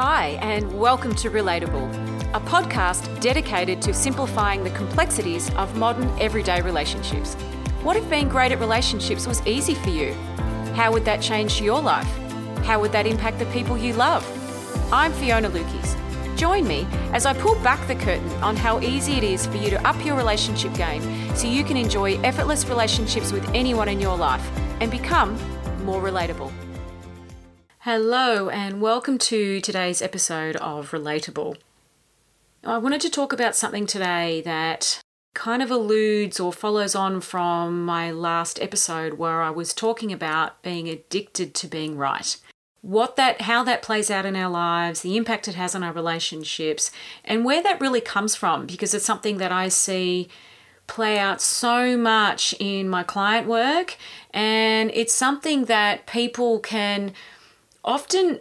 Hi, and welcome to Relatable, a podcast dedicated to simplifying the complexities of modern everyday relationships. What if being great at relationships was easy for you? How would that change your life? How would that impact the people you love? I'm Fiona Lukis. Join me as I pull back the curtain on how easy it is for you to up your relationship game so you can enjoy effortless relationships with anyone in your life and become more relatable. Hello, and welcome to today's episode of Relatable. I wanted to talk about something today that kind of alludes or follows on from my last episode where I was talking about being addicted to being right what that how that plays out in our lives the impact it has on our relationships and where that really comes from because it's something that i see play out so much in my client work and it's something that people can often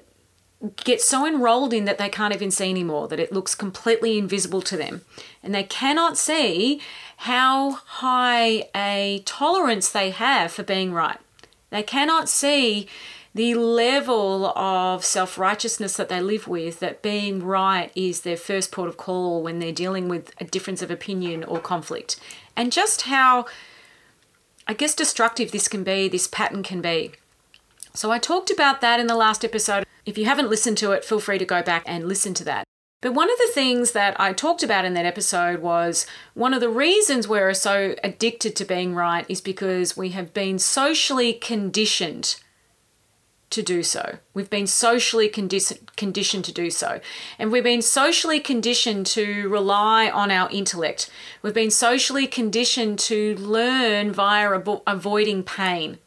get so enrolled in that they can't even see anymore that it looks completely invisible to them. And they cannot see how high a tolerance they have for being right. They cannot see the level of self righteousness that they live with, that being right is their first port of call when they're dealing with a difference of opinion or conflict, and just how, I guess, destructive this can be, this pattern can be. So, I talked about that in the last episode. If you haven't listened to it, feel free to go back and listen to that. But one of the things that I talked about in that episode was one of the reasons we're so addicted to being right is because we have been socially conditioned to do so. We've been socially condi- conditioned to do so. And we've been socially conditioned to rely on our intellect. We've been socially conditioned to learn via avo- avoiding pain.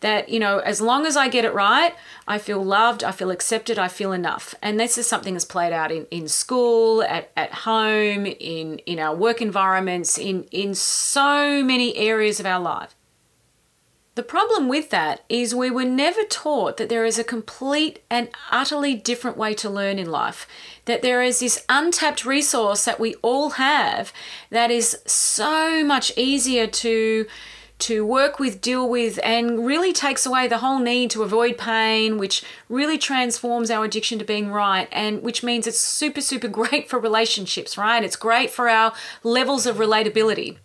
That, you know, as long as I get it right, I feel loved, I feel accepted, I feel enough. And this is something that's played out in, in school, at, at home, in, in our work environments, in, in so many areas of our life. The problem with that is we were never taught that there is a complete and utterly different way to learn in life. That there is this untapped resource that we all have that is so much easier to to work with, deal with, and really takes away the whole need to avoid pain, which really transforms our addiction to being right, and which means it's super, super great for relationships, right? It's great for our levels of relatability.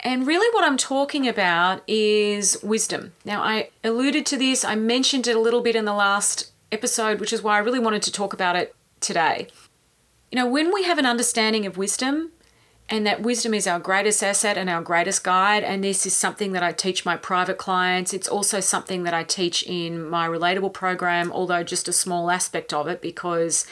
And really, what I'm talking about is wisdom. Now, I alluded to this, I mentioned it a little bit in the last episode, which is why I really wanted to talk about it today. You know, when we have an understanding of wisdom, and that wisdom is our greatest asset and our greatest guide, and this is something that I teach my private clients. It's also something that I teach in my relatable program, although just a small aspect of it because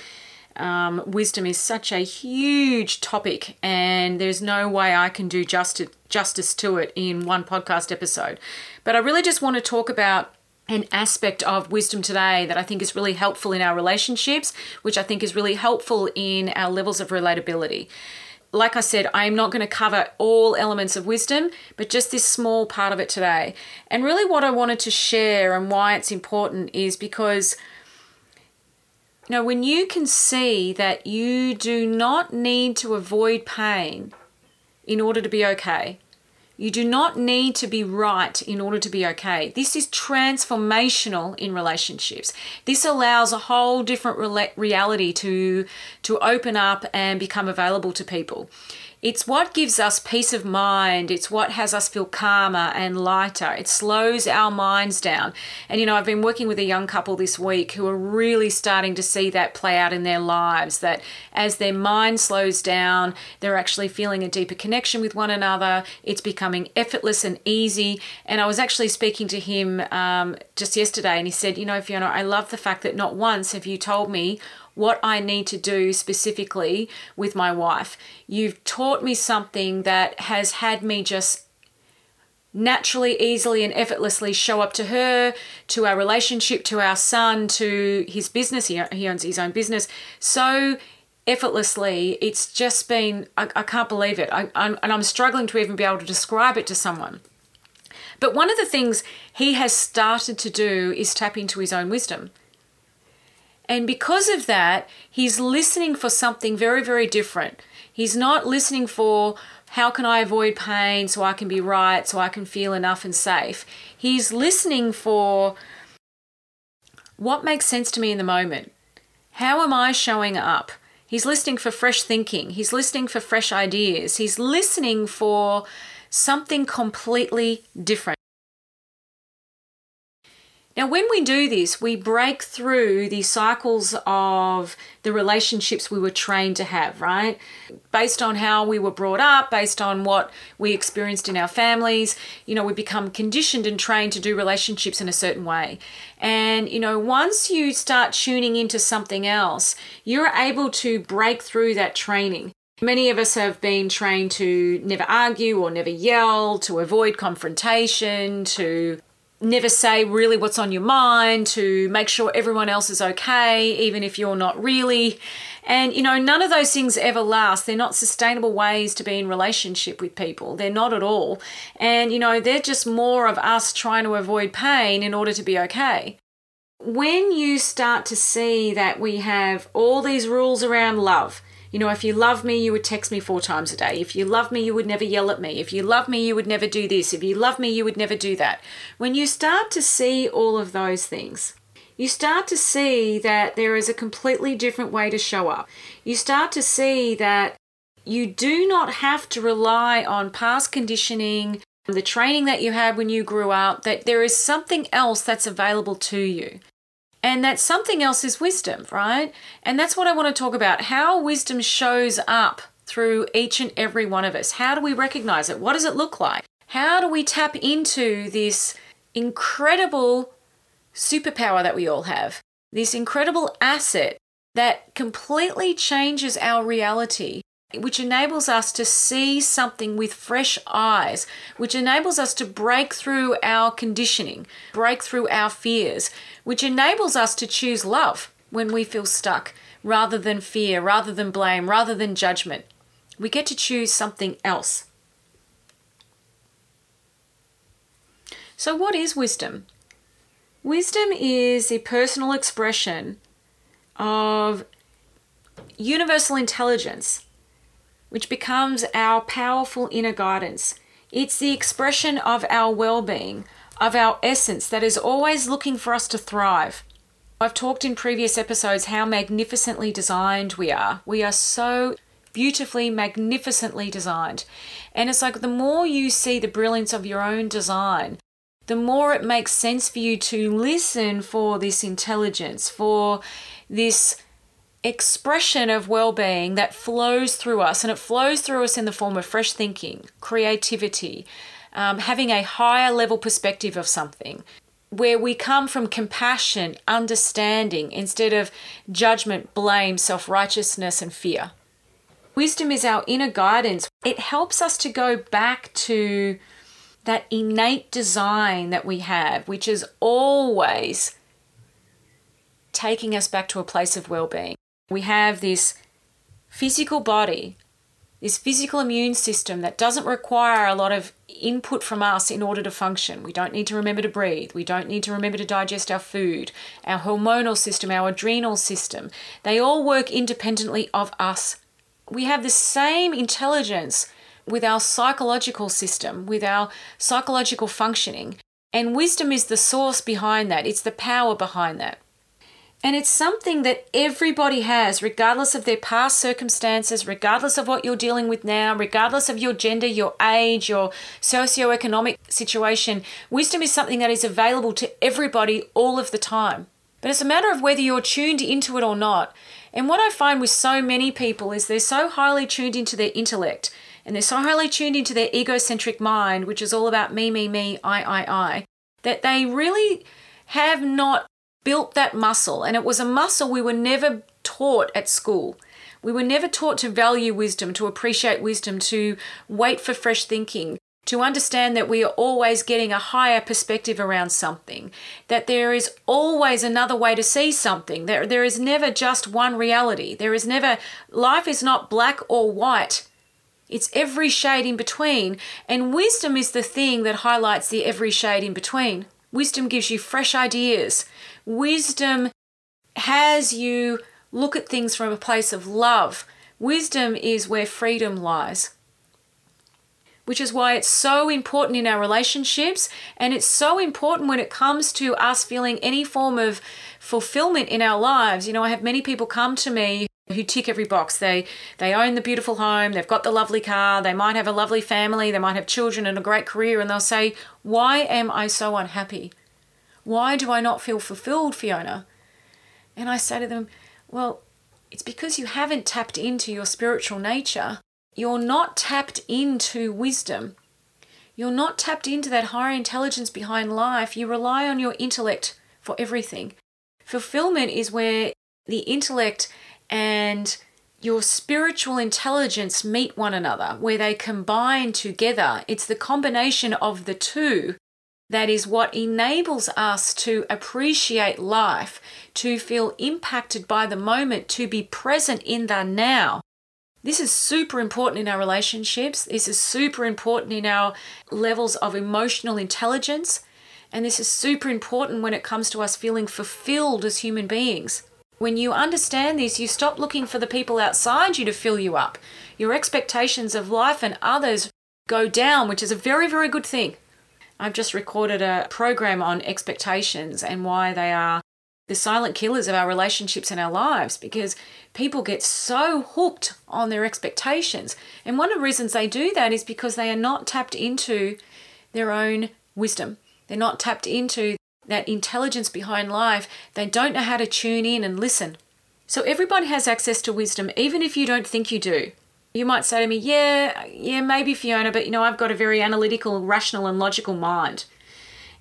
um, wisdom is such a huge topic, and there's no way I can do justice justice to it in one podcast episode. But I really just want to talk about an aspect of wisdom today that I think is really helpful in our relationships, which I think is really helpful in our levels of relatability. Like I said, I'm not going to cover all elements of wisdom, but just this small part of it today. And really, what I wanted to share and why it's important is because now, when you can see that you do not need to avoid pain in order to be okay, you do not need to be right in order to be okay. This is transformational in relationships. This allows a whole different reality to, to open up and become available to people. It's what gives us peace of mind. It's what has us feel calmer and lighter. It slows our minds down. And, you know, I've been working with a young couple this week who are really starting to see that play out in their lives. That as their mind slows down, they're actually feeling a deeper connection with one another. It's becoming effortless and easy. And I was actually speaking to him um, just yesterday, and he said, You know, Fiona, I love the fact that not once have you told me what I need to do specifically with my wife. You've taught me something that has had me just naturally, easily, and effortlessly show up to her, to our relationship, to our son, to his business. He, he owns his own business. So effortlessly, it's just been, I, I can't believe it. I, I'm, and I'm struggling to even be able to describe it to someone. But one of the things he has started to do is tap into his own wisdom. And because of that, he's listening for something very, very different. He's not listening for how can I avoid pain so I can be right, so I can feel enough and safe. He's listening for what makes sense to me in the moment. How am I showing up? He's listening for fresh thinking. He's listening for fresh ideas. He's listening for something completely different. Now, when we do this, we break through the cycles of the relationships we were trained to have, right? Based on how we were brought up, based on what we experienced in our families, you know, we become conditioned and trained to do relationships in a certain way. And, you know, once you start tuning into something else, you're able to break through that training. Many of us have been trained to never argue or never yell, to avoid confrontation, to never say really what's on your mind, to make sure everyone else is okay, even if you're not really. And, you know, none of those things ever last. They're not sustainable ways to be in relationship with people. They're not at all. And, you know, they're just more of us trying to avoid pain in order to be okay. When you start to see that we have all these rules around love, you know, if you love me, you would text me four times a day. If you love me, you would never yell at me. If you love me, you would never do this. If you love me, you would never do that. When you start to see all of those things, you start to see that there is a completely different way to show up. You start to see that you do not have to rely on past conditioning, the training that you had when you grew up, that there is something else that's available to you. And that something else is wisdom, right? And that's what I want to talk about how wisdom shows up through each and every one of us. How do we recognize it? What does it look like? How do we tap into this incredible superpower that we all have? This incredible asset that completely changes our reality which enables us to see something with fresh eyes, which enables us to break through our conditioning, break through our fears, which enables us to choose love when we feel stuck rather than fear, rather than blame, rather than judgment. We get to choose something else. So, what is wisdom? Wisdom is a personal expression of universal intelligence which becomes our powerful inner guidance. It's the expression of our well being, of our essence that is always looking for us to thrive. I've talked in previous episodes how magnificently designed we are. We are so beautifully, magnificently designed. And it's like the more you see the brilliance of your own design, the more it makes sense for you to listen for this intelligence, for this expression of well-being that flows through us and it flows through us in the form of fresh thinking creativity um, having a higher level perspective of something where we come from compassion understanding instead of judgment blame self-righteousness and fear. Wisdom is our inner guidance. It helps us to go back to that innate design that we have which is always taking us back to a place of well-being we have this physical body, this physical immune system that doesn't require a lot of input from us in order to function. We don't need to remember to breathe. We don't need to remember to digest our food. Our hormonal system, our adrenal system, they all work independently of us. We have the same intelligence with our psychological system, with our psychological functioning. And wisdom is the source behind that, it's the power behind that. And it's something that everybody has, regardless of their past circumstances, regardless of what you're dealing with now, regardless of your gender, your age, your socioeconomic situation. Wisdom is something that is available to everybody all of the time. But it's a matter of whether you're tuned into it or not. And what I find with so many people is they're so highly tuned into their intellect and they're so highly tuned into their egocentric mind, which is all about me, me, me, I, I, I, that they really have not built that muscle. And it was a muscle we were never taught at school. We were never taught to value wisdom, to appreciate wisdom, to wait for fresh thinking, to understand that we are always getting a higher perspective around something, that there is always another way to see something. There, there is never just one reality. There is never, life is not black or white. It's every shade in between. And wisdom is the thing that highlights the every shade in between. Wisdom gives you fresh ideas. Wisdom has you look at things from a place of love. Wisdom is where freedom lies. Which is why it's so important in our relationships, and it's so important when it comes to us feeling any form of fulfillment in our lives. You know, I have many people come to me who tick every box. They they own the beautiful home, they've got the lovely car, they might have a lovely family, they might have children and a great career and they'll say, "Why am I so unhappy? Why do I not feel fulfilled, Fiona?" And I say to them, "Well, it's because you haven't tapped into your spiritual nature. You're not tapped into wisdom. You're not tapped into that higher intelligence behind life. You rely on your intellect for everything. Fulfillment is where the intellect and your spiritual intelligence meet one another, where they combine together. It's the combination of the two that is what enables us to appreciate life, to feel impacted by the moment, to be present in the now. This is super important in our relationships. This is super important in our levels of emotional intelligence. And this is super important when it comes to us feeling fulfilled as human beings. When you understand this, you stop looking for the people outside you to fill you up. Your expectations of life and others go down, which is a very, very good thing. I've just recorded a program on expectations and why they are the silent killers of our relationships and our lives because people get so hooked on their expectations. And one of the reasons they do that is because they are not tapped into their own wisdom. They're not tapped into that intelligence behind life, they don't know how to tune in and listen. So everybody has access to wisdom, even if you don't think you do. You might say to me, Yeah, yeah, maybe Fiona, but you know, I've got a very analytical, rational, and logical mind.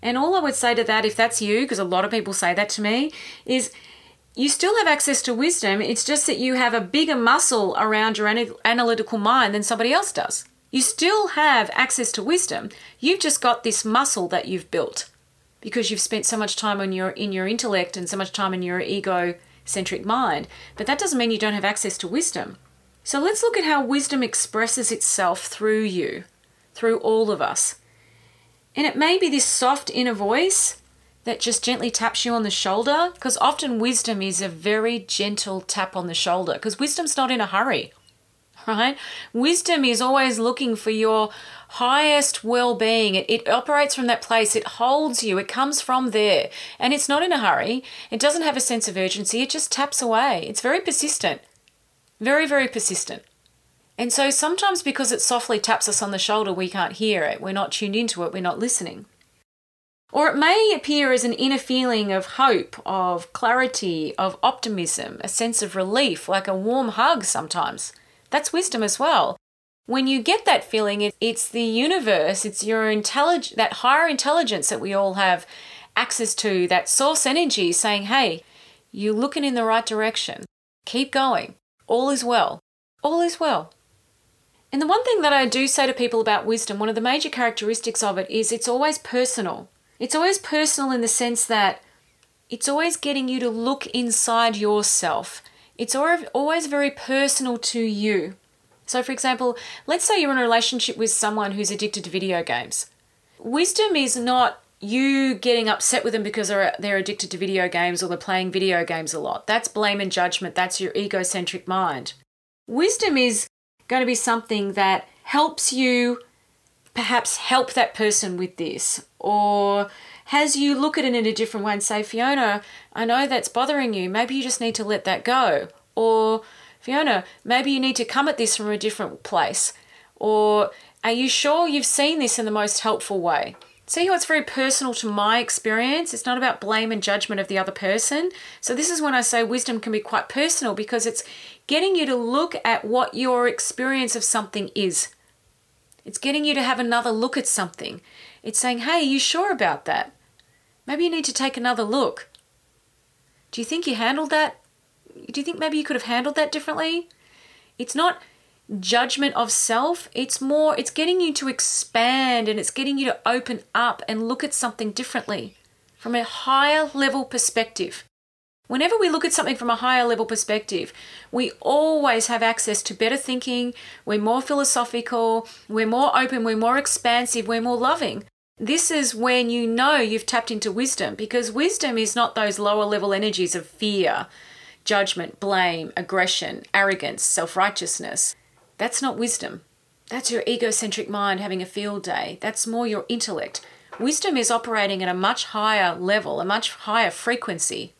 And all I would say to that, if that's you, because a lot of people say that to me, is you still have access to wisdom. It's just that you have a bigger muscle around your analytical mind than somebody else does. You still have access to wisdom. You've just got this muscle that you've built because you've spent so much time on your in your intellect and so much time in your egocentric mind. But that doesn't mean you don't have access to wisdom. So let's look at how wisdom expresses itself through you, through all of us. And it may be this soft inner voice that just gently taps you on the shoulder, because often wisdom is a very gentle tap on the shoulder, because wisdom's not in a hurry right? Wisdom is always looking for your highest well being. It, it, operates from that place, it holds you, it comes from there. And it's not in a hurry, it doesn't have a sense of urgency, it just taps away. It's very persistent, very, very persistent. And so sometimes because it softly taps us on the shoulder, we can't hear it, we're not tuned into it, we're not listening. Or it may appear as an inner feeling of hope, of clarity, of optimism, a sense of relief, like a warm hug sometimes. That's wisdom as well. When you get that feeling, it's the universe, it's your intelligence, that higher intelligence that we all have access to, that source energy saying, hey, you're looking in the right direction. Keep going. All is well. All is well. And the one thing that I do say to people about wisdom, one of the major characteristics of it is it's always personal. It's always personal in the sense that it's always getting you to look inside yourself it's always very personal to you. So, for example, let's say you're in a relationship with someone who's addicted to video games. Wisdom is not you getting upset with them because they're, they're addicted to video games or they're playing video games a lot. That's blame and judgment. That's your egocentric mind. Wisdom is going to be something that helps you perhaps help that person with this or has you look at it in a different way and say, Fiona, I know that's bothering you. Maybe you just need to let that go. Or, Fiona, maybe you need to come at this from a different place. Or, are you sure you've seen this in the most helpful way? See how it's very personal to my experience? It's not about blame and judgment of the other person. So, this is when I say wisdom can be quite personal because it's getting you to look at what your experience of something is. It's getting you to have another look at something. It's saying, hey, are you sure about that? Maybe you need to take another look. Do you think you handled that? Do you think maybe you could have handled that differently? It's not judgment of self, it's more, it's getting you to expand and it's getting you to open up and look at something differently from a higher level perspective. Whenever we look at something from a higher level perspective, we always have access to better thinking, we're more philosophical, we're more open, we're more expansive, we're more loving. This is when you know you've tapped into wisdom because wisdom is not those lower level energies of fear, judgment, blame, aggression, arrogance, self righteousness. That's not wisdom. That's your egocentric mind having a field day. That's more your intellect. Wisdom is operating at a much higher level, a much higher frequency.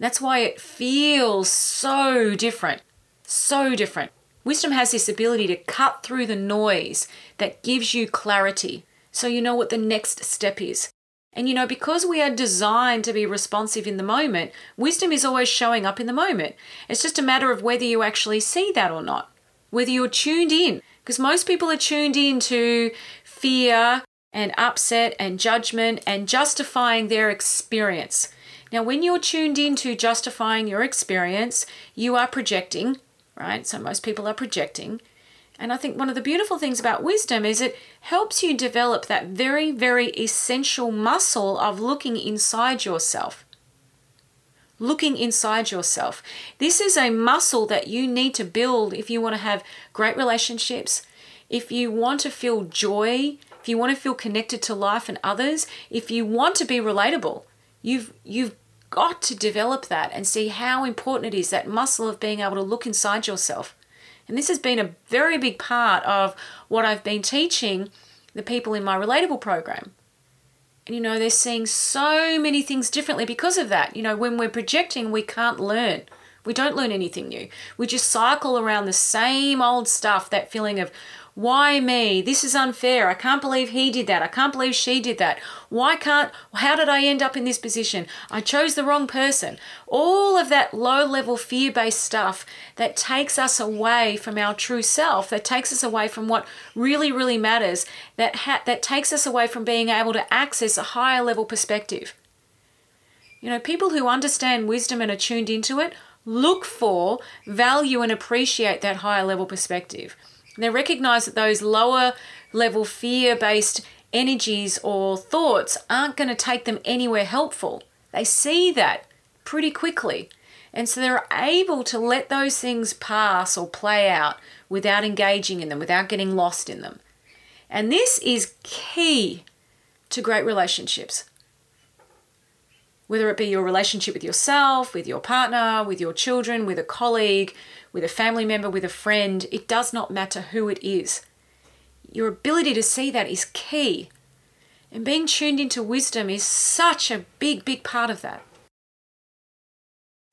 That's why it feels so different. So different. Wisdom has this ability to cut through the noise that gives you clarity so you know what the next step is. And you know, because we are designed to be responsive in the moment, wisdom is always showing up in the moment. It's just a matter of whether you actually see that or not, whether you're tuned in. Because most people are tuned in to fear and upset and judgment and justifying their experience. Now, when you're tuned into justifying your experience, you are projecting, right? So, most people are projecting. And I think one of the beautiful things about wisdom is it helps you develop that very, very essential muscle of looking inside yourself. Looking inside yourself. This is a muscle that you need to build if you want to have great relationships, if you want to feel joy, if you want to feel connected to life and others, if you want to be relatable. You've you've got to develop that and see how important it is that muscle of being able to look inside yourself and this has been a very big part of what I've been teaching the people in my Relatable program. And you know, they're seeing so many things differently because of that. You know, when we're projecting, we can't learn. We don't learn anything new. We just cycle around the same old stuff, that feeling of, why me? This is unfair. I can't believe he did that. I can't believe she did that. Why can't, how did I end up in this position? I chose the wrong person. All of that low level fear based stuff that takes us away from our true self, that takes us away from what really, really matters, that, ha- that takes us away from being able to access a higher level perspective. You know, people who understand wisdom and are tuned into it look for, value, and appreciate that higher level perspective. They recognize that those lower level fear based energies or thoughts aren't going to take them anywhere helpful. They see that pretty quickly. And so they're able to let those things pass or play out without engaging in them, without getting lost in them. And this is key to great relationships. Whether it be your relationship with yourself, with your partner, with your children, with a colleague, with a family member, with a friend, it does not matter who it is. Your ability to see that is key. And being tuned into wisdom is such a big, big part of that.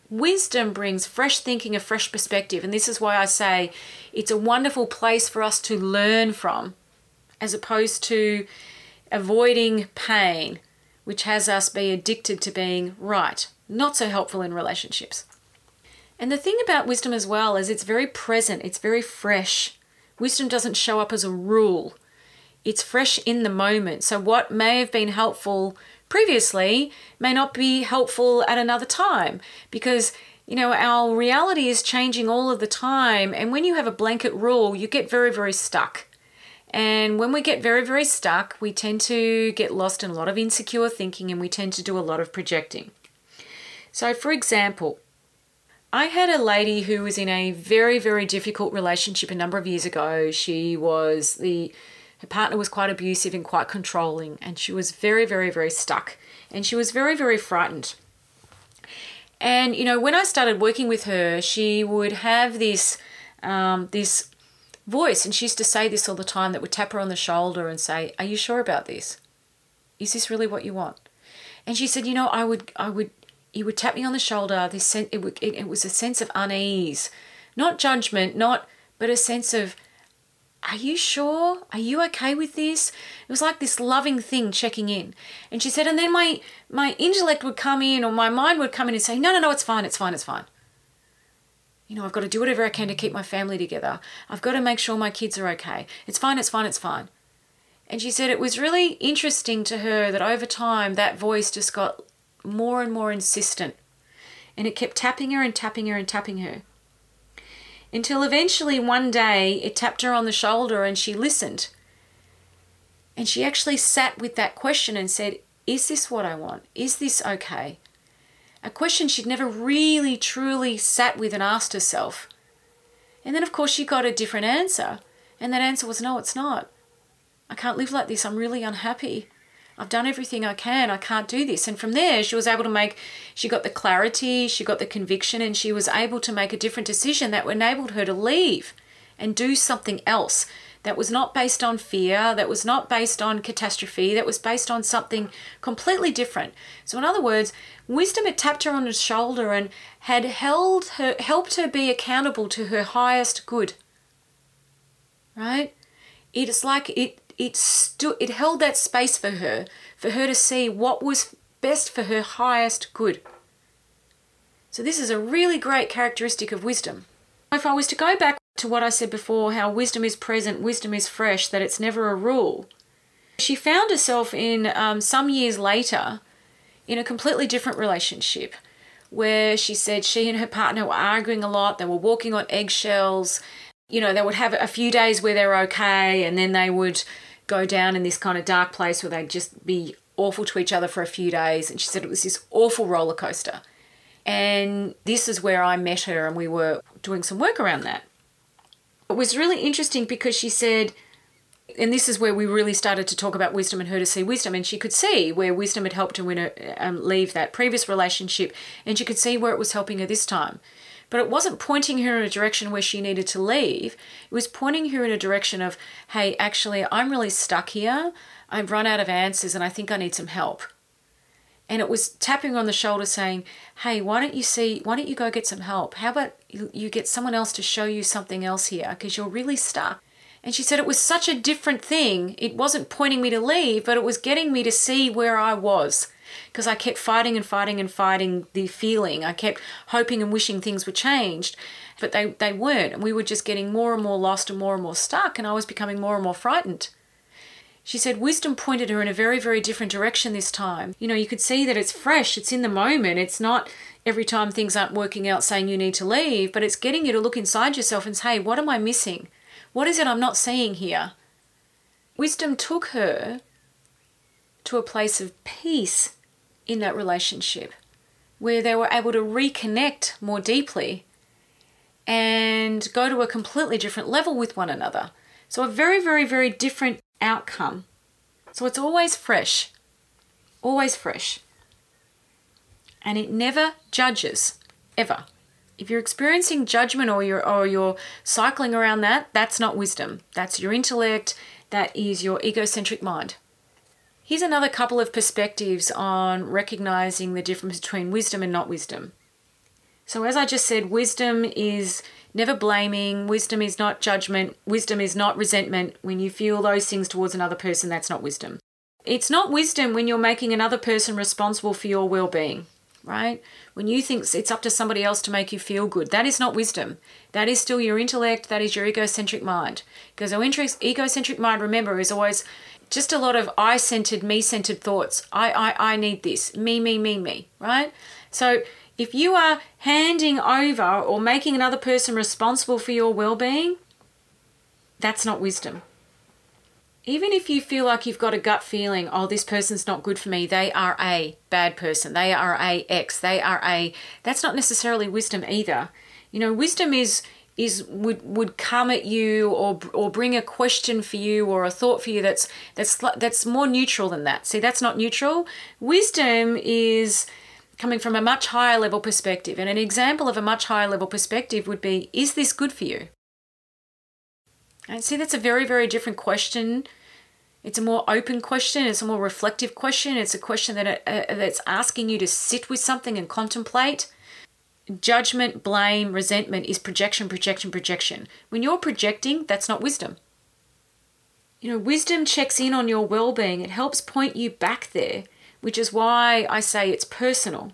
Wisdom brings fresh thinking, a fresh perspective. And this is why I say it's a wonderful place for us to learn from, as opposed to avoiding pain, which has us be addicted to being right. Not so helpful in relationships. And the thing about wisdom as well is it's very present, it's very fresh. Wisdom doesn't show up as a rule, it's fresh in the moment. So, what may have been helpful previously may not be helpful at another time because you know, our reality is changing all of the time. And when you have a blanket rule, you get very, very stuck. And when we get very, very stuck, we tend to get lost in a lot of insecure thinking and we tend to do a lot of projecting. So, for example, I had a lady who was in a very, very difficult relationship a number of years ago. She was the her partner was quite abusive and quite controlling, and she was very, very, very stuck. And she was very, very frightened. And you know, when I started working with her, she would have this um, this voice, and she used to say this all the time that would tap her on the shoulder and say, "Are you sure about this? Is this really what you want?" And she said, "You know, I would I would he would tap me on the shoulder. This sen- it, it, it was a sense of unease, not judgment, not but a sense of, are you sure? Are you okay with this? It was like this loving thing checking in. And she said, and then my my intellect would come in or my mind would come in and say, no, no, no, it's fine, it's fine, it's fine. You know, I've got to do whatever I can to keep my family together. I've got to make sure my kids are okay. It's fine, it's fine, it's fine. And she said it was really interesting to her that over time that voice just got more and more insistent. And it kept tapping her and tapping her and tapping her. Until eventually one day it tapped her on the shoulder and she listened. And she actually sat with that question and said, Is this what I want? Is this okay? A question she'd never really truly sat with and asked herself. And then, of course, she got a different answer. And that answer was, No, it's not. I can't live like this. I'm really unhappy. I've done everything I can. I can't do this. And from there, she was able to make, she got the clarity, she got the conviction, and she was able to make a different decision that enabled her to leave and do something else that was not based on fear, that was not based on catastrophe, that was based on something completely different. So, in other words, wisdom had tapped her on the shoulder and had held her, helped her be accountable to her highest good. Right? It's like it it stood it held that space for her, for her to see what was best for her highest good. So this is a really great characteristic of wisdom. If I was to go back to what I said before, how wisdom is present, wisdom is fresh, that it's never a rule. She found herself in um, some years later in a completely different relationship where she said she and her partner were arguing a lot, they were walking on eggshells. You know, they would have a few days where they're okay, and then they would go down in this kind of dark place where they'd just be awful to each other for a few days. And she said it was this awful roller coaster. And this is where I met her, and we were doing some work around that. It was really interesting because she said, and this is where we really started to talk about wisdom and her to see wisdom, and she could see where wisdom had helped her win um, leave that previous relationship, and she could see where it was helping her this time. But it wasn't pointing her in a direction where she needed to leave. It was pointing her in a direction of, hey, actually, I'm really stuck here. I've run out of answers and I think I need some help. And it was tapping on the shoulder saying, hey, why don't you see, why don't you go get some help? How about you get someone else to show you something else here because you're really stuck. And she said it was such a different thing. It wasn't pointing me to leave, but it was getting me to see where I was because I kept fighting and fighting and fighting the feeling. I kept hoping and wishing things were changed, but they, they weren't. And we were just getting more and more lost and more and more stuck, and I was becoming more and more frightened. She said wisdom pointed her in a very, very different direction this time. You know, you could see that it's fresh, it's in the moment, it's not every time things aren't working out saying you need to leave, but it's getting you to look inside yourself and say, what am I missing? What is it I'm not seeing here? Wisdom took her to a place of peace in that relationship where they were able to reconnect more deeply and go to a completely different level with one another. So, a very, very, very different outcome. So, it's always fresh, always fresh. And it never judges, ever. If you're experiencing judgment or you're, or you're cycling around that, that's not wisdom. That's your intellect, that is your egocentric mind. Here's another couple of perspectives on recognizing the difference between wisdom and not wisdom. So, as I just said, wisdom is never blaming, wisdom is not judgment, wisdom is not resentment. When you feel those things towards another person, that's not wisdom. It's not wisdom when you're making another person responsible for your well being, right? When you think it's up to somebody else to make you feel good, that is not wisdom. That is still your intellect, that is your egocentric mind. Because our egocentric mind, remember, is always just a lot of I centered, me centered thoughts. I, I, I need this. Me, me, me, me, right? So if you are handing over or making another person responsible for your well being, that's not wisdom. Even if you feel like you've got a gut feeling, oh, this person's not good for me, they are a bad person, they are a X, they are a, that's not necessarily wisdom either. You know, wisdom is is would would come at you or or bring a question for you or a thought for you that's that's that's more neutral than that. See, that's not neutral. Wisdom is coming from a much higher level perspective. And an example of a much higher level perspective would be is this good for you? And see, that's a very, very different question. It's a more open question. It's a more reflective question. It's a question that uh, that's asking you to sit with something and contemplate judgment, blame, resentment is projection, projection, projection. When you're projecting, that's not wisdom. You know, wisdom checks in on your well being, it helps point you back there, which is why I say it's personal.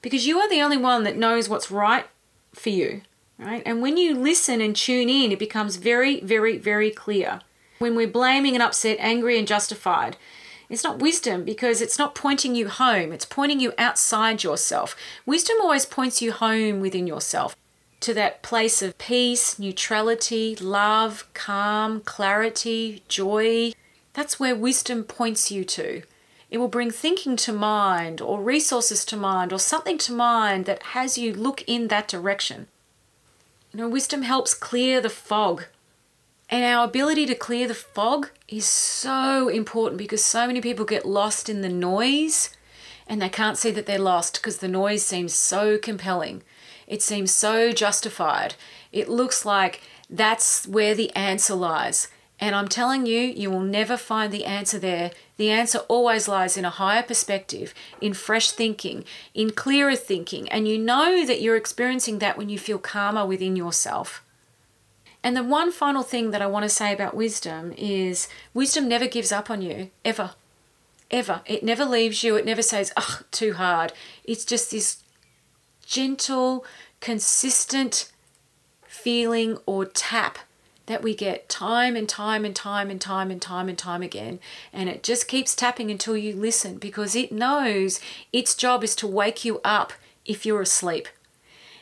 Because you are the only one that knows what's right for you, right? And when you listen and tune in, it becomes very, very, very clear. When we're blaming and upset, angry and justified, it's not wisdom because it's not pointing you home, it's pointing you outside yourself. Wisdom always points you home within yourself to that place of peace, neutrality, love, calm, clarity, joy. That's where wisdom points you to. It will bring thinking to mind, or resources to mind, or something to mind that has you look in that direction. You know, wisdom helps clear the fog and our ability to clear the fog is so important because so many people get lost in the noise and they can't see that they're lost because the noise seems so compelling. It seems so justified. It looks like That's where the answer lies. And I'm telling you, you will never find the answer there. The answer always lies in a higher perspective, in fresh thinking, in clearer thinking. And you know that you're experiencing that when you feel calmer within yourself. And the one final thing that I want to say about wisdom is wisdom never gives up on you, ever. Ever. It never leaves you. It never says, ugh, too hard. It's just this gentle, consistent feeling or tap that we get time and time and time and time and time and time again. And it just keeps tapping until you listen because it knows its job is to wake you up if you're asleep.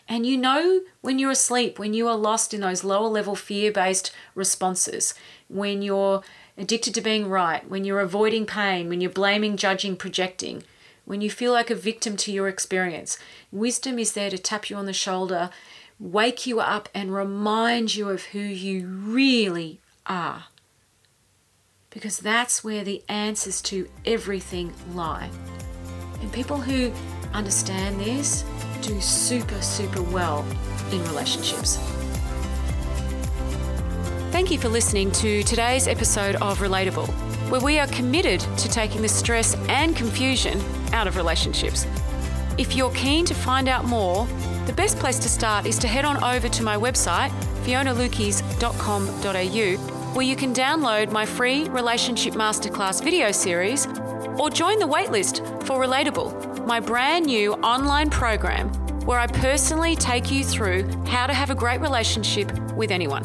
And you know when you're asleep, when you are lost in those lower level fear based responses, when you're addicted to being right, when you're avoiding pain, when you're blaming, judging, projecting, when you feel like a victim to your experience. Wisdom is there to tap you on the shoulder wake you up and remind you of who you really are. Because that's where the answers to everything lie. And people who understand this do super, super well in relationships. Thank you for listening to today's episode of Relatable, where we are committed to taking the stress and confusion out of relationships. If you're keen to find out more, the best place to start is to head on over to my website, fionalukis.com.au, where you can download my free Relationship Masterclass video series or join the waitlist for Relatable, my brand new online program where I personally take you through how to have a great relationship with anyone.